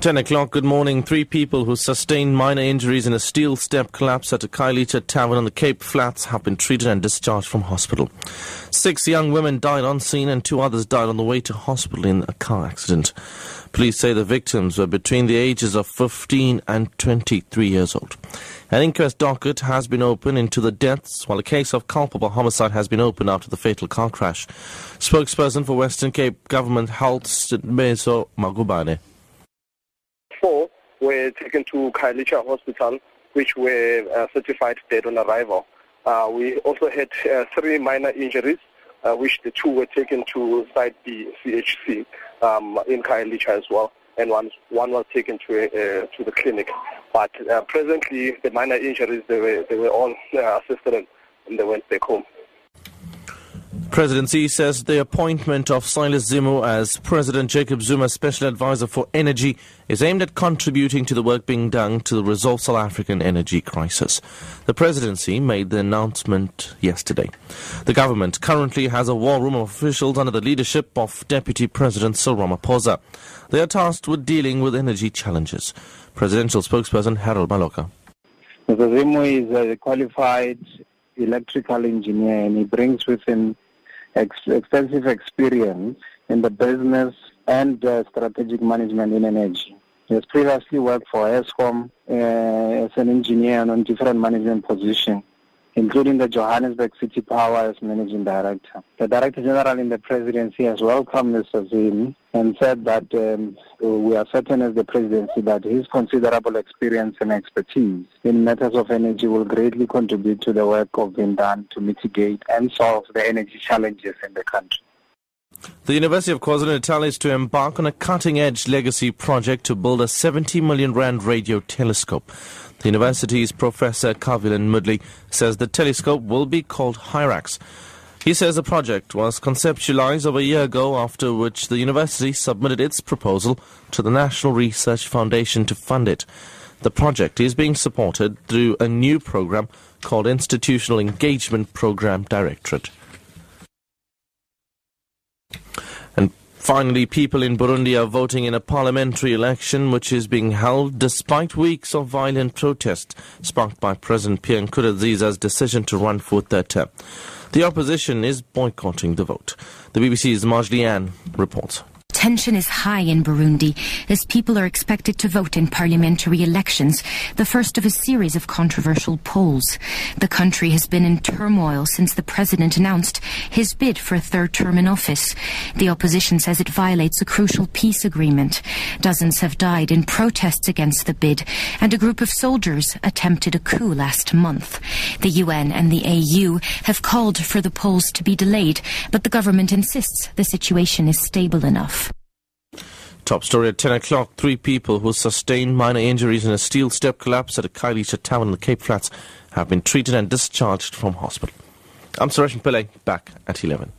10 o'clock, good morning. Three people who sustained minor injuries in a steel step collapse at a Khayelitsha tavern on the Cape Flats have been treated and discharged from hospital. Six young women died on scene and two others died on the way to hospital in a car accident. Police say the victims were between the ages of 15 and 23 years old. An inquest docket has been opened into the deaths, while a case of culpable homicide has been opened after the fatal car crash. Spokesperson for Western Cape Government Health, Meso Magubane were taken to Khayelitsha Hospital, which were uh, certified dead on arrival. Uh, we also had uh, three minor injuries, uh, which the two were taken to Site B CHC um, in Khayelitsha as well, and one one was taken to uh, to the clinic. But uh, presently, the minor injuries they were they were all assisted and they went back home. Presidency says the appointment of Silas Zimu as President Jacob Zuma's special advisor for energy is aimed at contributing to the work being done to resolve South African energy crisis. The presidency made the announcement yesterday. The government currently has a war room of officials under the leadership of Deputy President Cyril Ramaphosa. They are tasked with dealing with energy challenges. Presidential spokesperson Harold Maloka. Mr. Zimu is a qualified electrical engineer and he brings with him ex- extensive experience in the business and uh, strategic management in energy. He has previously worked for Eskom uh, as an engineer and on different management positions, including the Johannesburg City Power as managing director. The Director General in the presidency has welcomed Mr. Zim and said that um, we are certain as the presidency that his considerable experience and expertise in matters of energy will greatly contribute to the work of being done to mitigate and solve the energy challenges in the country. The University of KwaZulu-Natal is to embark on a cutting-edge legacy project to build a 70 million rand radio telescope. The university's Professor Kavilan Moodley says the telescope will be called HIRAX. He says the project was conceptualized over a year ago, after which the university submitted its proposal to the National Research Foundation to fund it. The project is being supported through a new program called Institutional Engagement Program Directorate. And finally, people in Burundi are voting in a parliamentary election which is being held despite weeks of violent protest sparked by President Pierre Nkurunziza's decision to run for third term. The opposition is boycotting the vote. The BBC's Marjorie Ann reports. Tension is high in Burundi as people are expected to vote in parliamentary elections, the first of a series of controversial polls. The country has been in turmoil since the president announced his bid for a third term in office. The opposition says it violates a crucial peace agreement. Dozens have died in protests against the bid, and a group of soldiers attempted a coup last month. The UN and the AU have called for the polls to be delayed, but the government insists the situation is stable enough. Top story at 10 o'clock. Three people who sustained minor injuries in a steel step collapse at a Khayelitsha town in the Cape Flats have been treated and discharged from hospital. I'm Suresh Pillay, back at 11.